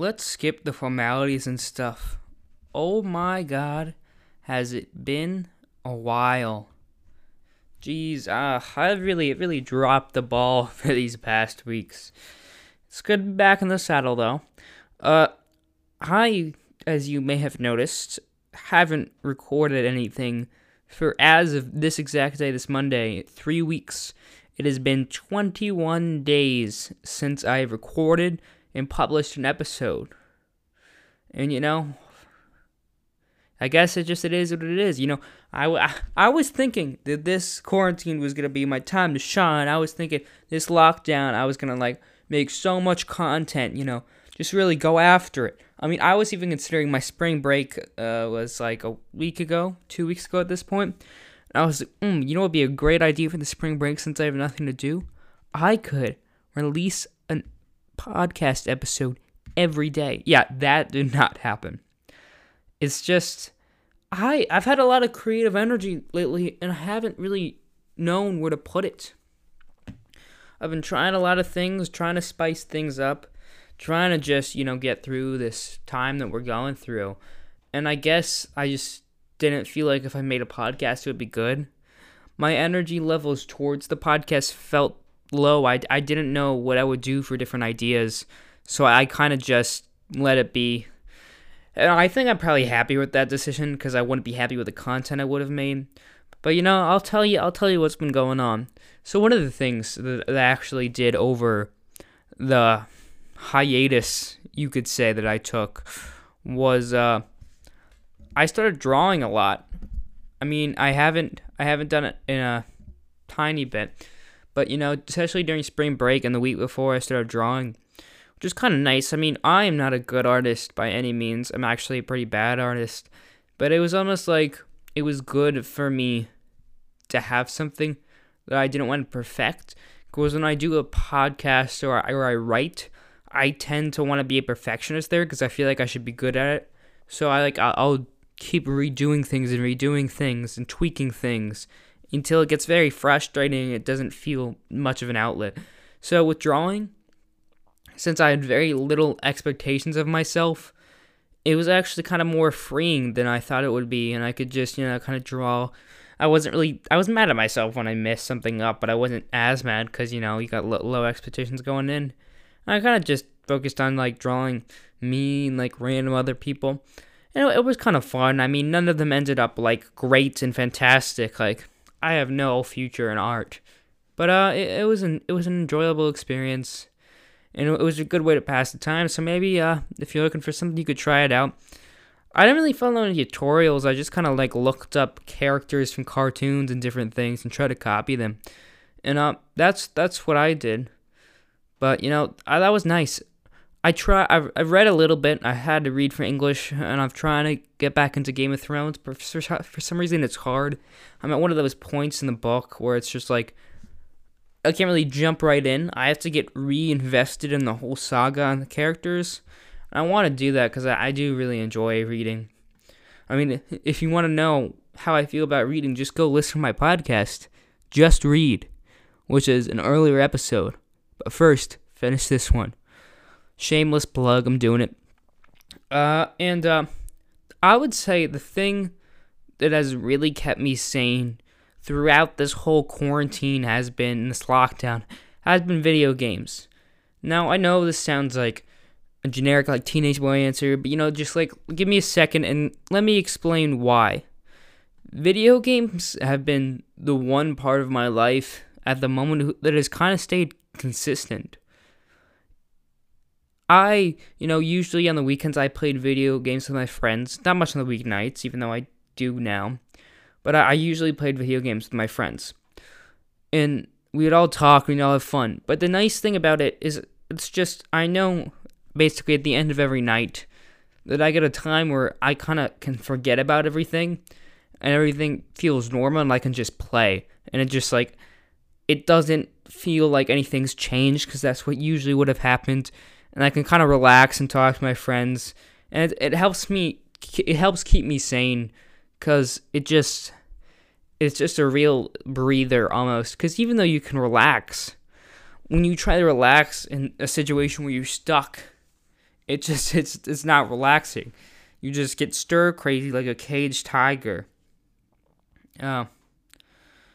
let's skip the formalities and stuff. Oh my god, has it been a while? Jeez, uh, I really, really dropped the ball for these past weeks. It's good to be back in the saddle, though. Uh, I, as you may have noticed, haven't recorded anything for as of this exact day, this Monday, three weeks. It has been 21 days since I have recorded and published an episode. And you know, I guess it just it is what it is. You know, I, I, I was thinking that this quarantine was gonna be my time to shine. I was thinking this lockdown, I was gonna like make so much content. You know, just really go after it. I mean, I was even considering my spring break uh, was like a week ago, two weeks ago at this point. And I was like, mm, you know would be a great idea for the spring break since I have nothing to do? I could release podcast episode every day. Yeah, that did not happen. It's just I I've had a lot of creative energy lately and I haven't really known where to put it. I've been trying a lot of things, trying to spice things up trying to just, you know, get through this time that we're going through. And I guess I just didn't feel like if I made a podcast, it would be good. My energy levels towards the podcast felt low. I, I didn't know what I would do for different ideas. So I kind of just let it be. And I think I'm probably happy with that decision because I wouldn't be happy with the content I would have made. But you know, I'll tell you, I'll tell you what's been going on. So one of the things that, that I actually did over the hiatus you could say that I took was uh, I started drawing a lot. I mean, I haven't I haven't done it in a tiny bit, but you know, especially during spring break and the week before, I started drawing, which is kind of nice. I mean, I am not a good artist by any means. I'm actually a pretty bad artist, but it was almost like it was good for me to have something that I didn't want to perfect. Because when I do a podcast or I, or I write, I tend to want to be a perfectionist there because I feel like I should be good at it. So I like I'll, I'll keep redoing things and redoing things and tweaking things until it gets very frustrating. It doesn't feel much of an outlet. So with drawing, since I had very little expectations of myself, it was actually kind of more freeing than I thought it would be, and I could just you know kind of draw. I wasn't really I was mad at myself when I messed something up, but I wasn't as mad because you know you got low expectations going in. I kind of just focused on like drawing me and like random other people. And it, it was kind of fun. I mean, none of them ended up like great and fantastic. Like I have no future in art, but uh, it, it was an it was an enjoyable experience, and it was a good way to pass the time. So maybe uh, if you're looking for something, you could try it out. I didn't really follow any tutorials. I just kind of like looked up characters from cartoons and different things and tried to copy them. And uh, that's that's what I did. But you know, I, that was nice. I try. I've, I've read a little bit. I had to read for English, and I'm trying to get back into Game of Thrones. But for, for some reason, it's hard. I'm at one of those points in the book where it's just like I can't really jump right in. I have to get reinvested in the whole saga and the characters. And I want to do that because I, I do really enjoy reading. I mean, if you want to know how I feel about reading, just go listen to my podcast, Just Read, which is an earlier episode. But first, finish this one. Shameless plug, I'm doing it. Uh, and uh, I would say the thing that has really kept me sane throughout this whole quarantine has been this lockdown has been video games. Now I know this sounds like a generic like teenage boy answer, but you know, just like give me a second and let me explain why. Video games have been the one part of my life at the moment that has kind of stayed consistent. I, you know, usually on the weekends I played video games with my friends. Not much on the weeknights, even though I do now. But I, I usually played video games with my friends. And we would all talk, we'd all have fun. But the nice thing about it is it's just, I know basically at the end of every night that I get a time where I kind of can forget about everything and everything feels normal and I can just play. And it just like, it doesn't feel like anything's changed because that's what usually would have happened and I can kind of relax and talk to my friends, and it, it helps me. It helps keep me sane, cause it just it's just a real breather almost. Cause even though you can relax, when you try to relax in a situation where you're stuck it just it's it's not relaxing. You just get stir crazy like a caged tiger. Uh,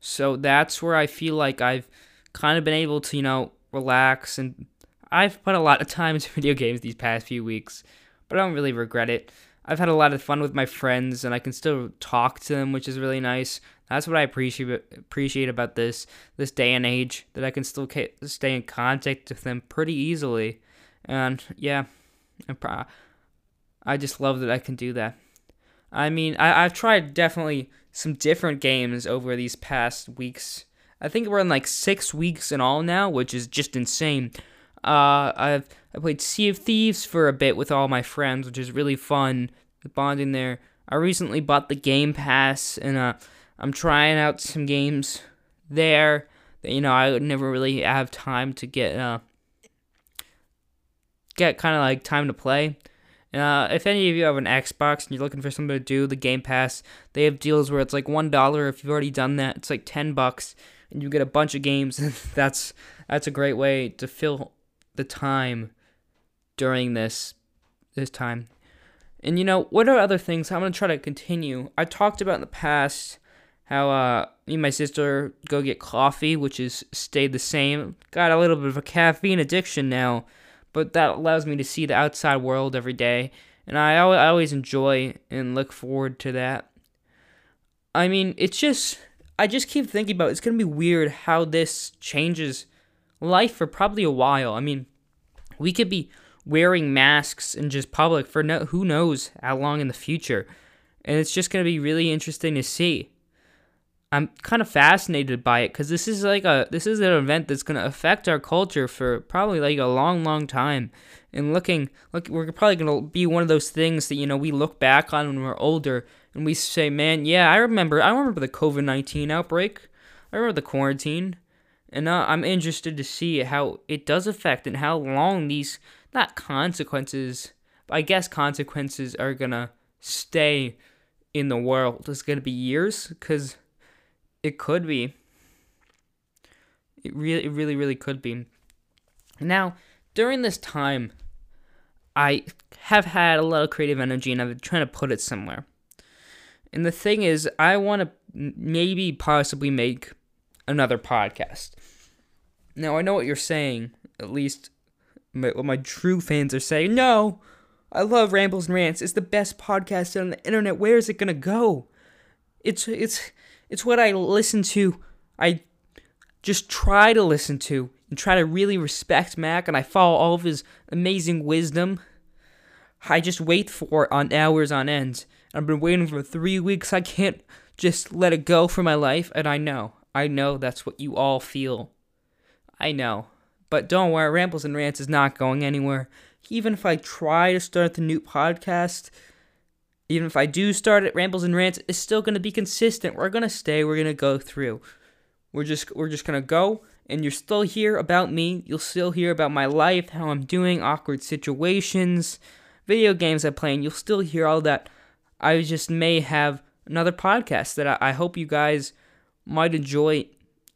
so that's where I feel like I've kind of been able to, you know, relax and I've put a lot of time into video games these past few weeks, but I don't really regret it. I've had a lot of fun with my friends and I can still talk to them, which is really nice. That's what I appreciate appreciate about this this day and age that I can still stay in contact with them pretty easily. And yeah, I just love that I can do that. I mean, I, I've tried definitely some different games over these past weeks. I think we're in like six weeks in all now, which is just insane. Uh, I've I played Sea of Thieves for a bit with all my friends, which is really fun. Bonding there. I recently bought the Game Pass, and uh, I'm trying out some games there that you know I would never really have time to get uh, get kind of like time to play. Uh, if any of you have an Xbox and you're looking for something to do, the Game Pass, they have deals where it's like one dollar. If you've already done that, it's like ten bucks, and you get a bunch of games. that's that's a great way to fill the time during this this time. And you know, what are other things I'm gonna try to continue? I talked about in the past how uh me and my sister go get coffee, which is stayed the same. Got a little bit of a caffeine addiction now but that allows me to see the outside world every day, and I, I always enjoy and look forward to that. I mean, it's just I just keep thinking about it's gonna be weird how this changes life for probably a while. I mean, we could be wearing masks in just public for no, who knows how long in the future, and it's just gonna be really interesting to see. I'm kind of fascinated by it because this is like a this is an event that's gonna affect our culture for probably like a long, long time. And looking, look, we're probably gonna be one of those things that you know we look back on when we're older and we say, "Man, yeah, I remember. I remember the COVID nineteen outbreak. I remember the quarantine." And uh, I'm interested to see how it does affect and how long these not consequences, I guess consequences are gonna stay in the world. It's gonna be years because it could be. It really, it really, really could be. Now, during this time, I have had a lot of creative energy and I've been trying to put it somewhere. And the thing is, I want to maybe possibly make another podcast. Now, I know what you're saying, at least my, what my true fans are saying. No, I love Rambles and Rants. It's the best podcast on the internet. Where is it going to go? It's, it's, it's what I listen to. I just try to listen to and try to really respect Mac, and I follow all of his amazing wisdom. I just wait for it on hours on end. I've been waiting for three weeks. I can't just let it go for my life, and I know, I know that's what you all feel. I know. But don't worry, Rambles and Rants is not going anywhere. Even if I try to start the new podcast, even if I do start at rambles and rants, it's still going to be consistent. We're going to stay. We're going to go through. We're just we're just going to go and you'll still hear about me. You'll still hear about my life, how I'm doing, awkward situations, video games I play, and you'll still hear all that. I just may have another podcast that I, I hope you guys might enjoy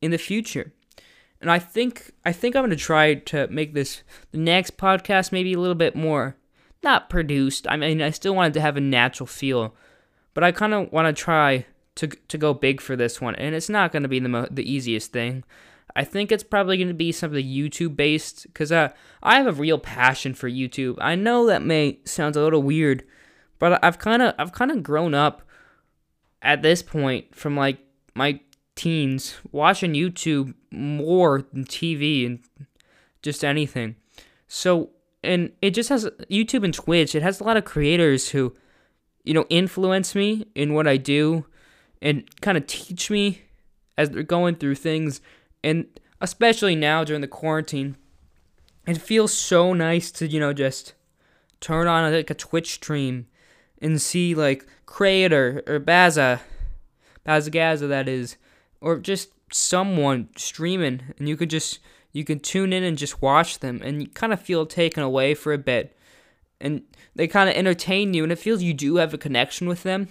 in the future. And I think I think I'm gonna try to make this the next podcast maybe a little bit more not produced. I mean, I still wanted to have a natural feel, but I kind of want to try to to go big for this one, and it's not going to be the mo- the easiest thing. I think it's probably going to be something YouTube based because uh, I have a real passion for YouTube. I know that may sound a little weird, but I've kind of I've kind of grown up at this point from like my teens watching YouTube more than TV and just anything. So and it just has YouTube and Twitch. It has a lot of creators who, you know, influence me in what I do, and kind of teach me as they're going through things. And especially now during the quarantine, it feels so nice to you know just turn on uh, like a Twitch stream and see like creator or Baza, Bazagaza that is, or just someone streaming, and you could just you can tune in and just watch them and you kind of feel taken away for a bit. And they kind of entertain you and it feels you do have a connection with them.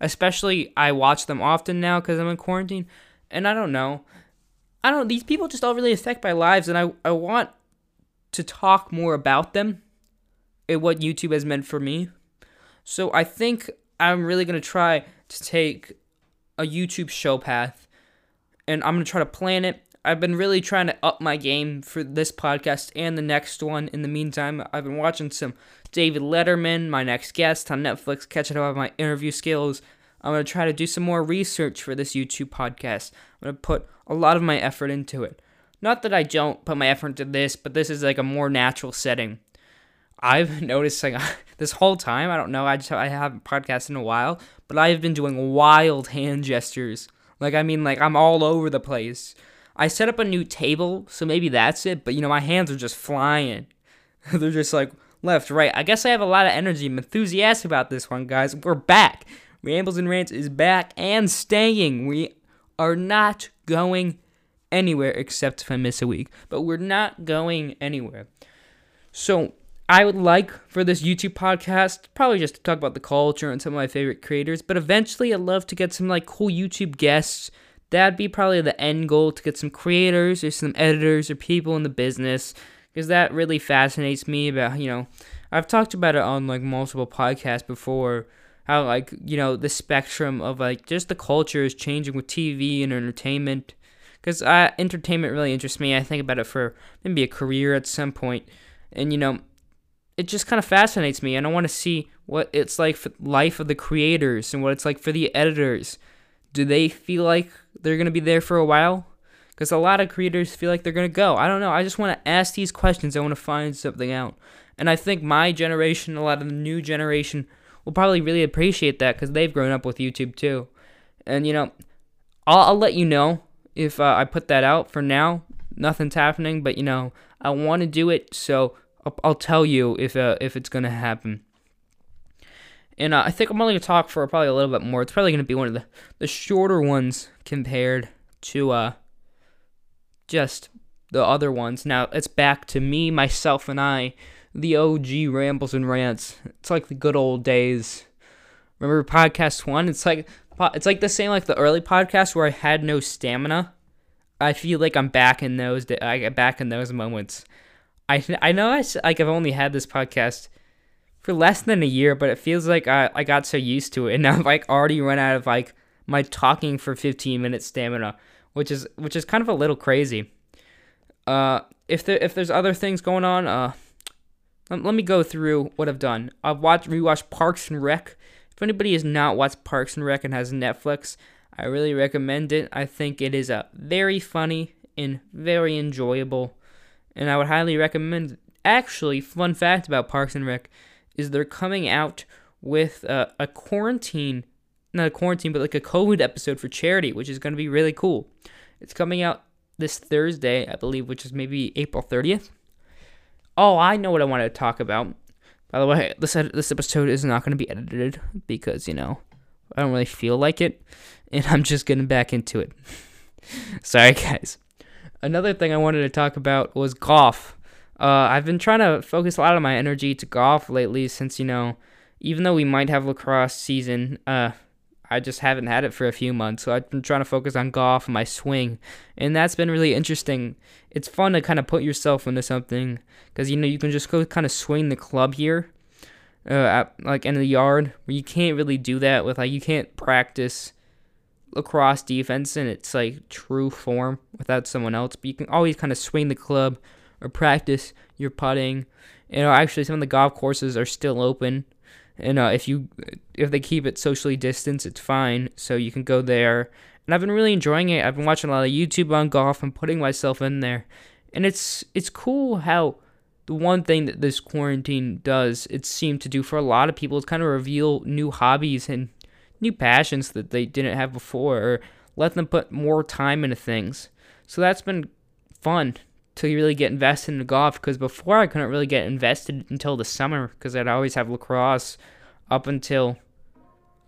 Especially i watch them often now because i'm in quarantine and i don't know. I don't these people just all really affect my lives and i, I want to talk more about them and what YouTube has meant for me. So I think I'm really gonna try to take a YouTube show path, and I'm gonna try to plan it. I've been really trying to up my game for this podcast and the next one. In the meantime, I've been watching some David Letterman, my next guest on Netflix, catching up on my interview skills. I'm to try to do some more research for this YouTube podcast. I'm to put a lot of my effort into it. Not that I don't put my effort into this, but this is like a more natural setting. I've noticed like this whole time, I don't know, I just I haven't podcasted in a while, but I've been doing wild hand gestures. Like I mean like I'm all over the place. I set up a new table, so maybe that's it. But you know, my hands are just flying. They're just like left, right. I guess I have a lot of energy. I'm enthusiastic about this one, guys. We're back. Rambles and Rants is back and staying. We are not going anywhere except if I miss a week. But we're not going anywhere. So I would like for this YouTube podcast, probably just to talk about the culture and some of my favorite creators, but eventually I'd love to get some like cool YouTube guests. That'd be probably the end goal to get some creators or some editors or people in the business because that really fascinates me about you know i've talked about it on like multiple podcasts before how like you know the spectrum of like just the culture is changing with tv and entertainment. Because uh, entertainment really interests me. I think about it for maybe a career at some point. And you know it just kind of fascinates me and i want to see what it's like for life of the creators and what it's like for the editors do they feel like they're going to be there for a while? Because a lot of creators feel like they're going to go. I don't know. I just want to ask these questions. I want to find something out. And I think my generation, a lot of the new generation, will probably really appreciate that because they've grown up with YouTube too. And, you know, I'll, I'll let you know if uh, I put that out for now. Nothing's happening, but, you know, I want to do it. So I'll, I'll tell you if, uh, if it's to happen. And uh, I think I'm only to talk for probably a little bit more. It's probably to be one of the, the shorter ones compared to uh, just the other ones. Now, it's back to me, myself, and I, the OG Rambles and Rants. It's like the good old days. Remember podcast one? It's like it's like the same like the early podcast where I had no stamina. I feel like I'm back in those. I get back in those moments. I I know I like I've only had this podcast for less than a year, but it feels like I, I got so used to it and now I've like already run out of like my talking for 15 minutes stamina, which is which is kind of a little crazy. Uh, if there if there's other things going on, uh, let, let me go through what I've done. I've watched rewatched Parks and Rec. If anybody has not watched Parks and Rec and has Netflix, I really recommend it. I think it is a very funny and very enjoyable, and I would highly recommend. Actually, fun fact about Parks and Rec is they're coming out with a quarantine, not a quarantine, but like a COVID episode for charity, which is going to be really cool. It's coming out this Thursday, I believe, which is maybe April 30th. Oh, I know what I wanted to talk about. By the way, this this episode is not going to be edited because you know I don't really feel like it, and I'm just getting back into it. Sorry, guys. Another thing I wanted to talk about was golf. Uh, I've been trying to focus a lot of my energy to golf lately since, you know, even though we might have lacrosse season, uh, I just haven't had it for a few months. So I've been trying to focus on golf and my swing. And that's been really interesting. It's fun to kind of put yourself into something because, you know, you can just go kind of swing the club here. Uh, at, like in the yard where you can't really do that with like you can't practice lacrosse defense in its like true form without someone else but you can always kind of swing the club or practice your putting. You know, actually, some of the golf courses are still open, and uh, if you if they keep it socially distanced, it's fine. So you can go there. And I've been really enjoying it. I've been watching a lot of YouTube on golf and putting myself in there, and it's it's cool how the one thing that this quarantine does, it seemed to do for a lot of people, is kind of reveal new hobbies and new passions that they didn't have before, or let them put more time into things. So that's been fun to really get invested in golf because before I couldn't really get invested until the summer because I'd always have lacrosse up until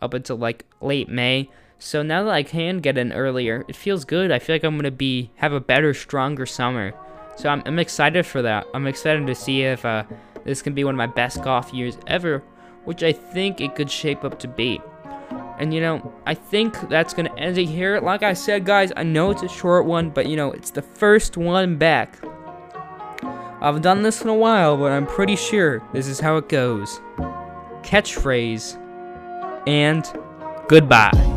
up until like late May. So now that I can get in earlier, it feels good. I feel like I'm gonna be have a better, stronger summer. So I'm, I'm excited for that. I'm excited to see if uh, this can be one of my best golf years ever, which I think it could shape up to be. And you know, I think that's going to end it here. Like I said, guys, I know it's a short one, but you know, it's the first one back. I've done this in a while, but I'm pretty sure this is how it goes. Catchphrase and goodbye.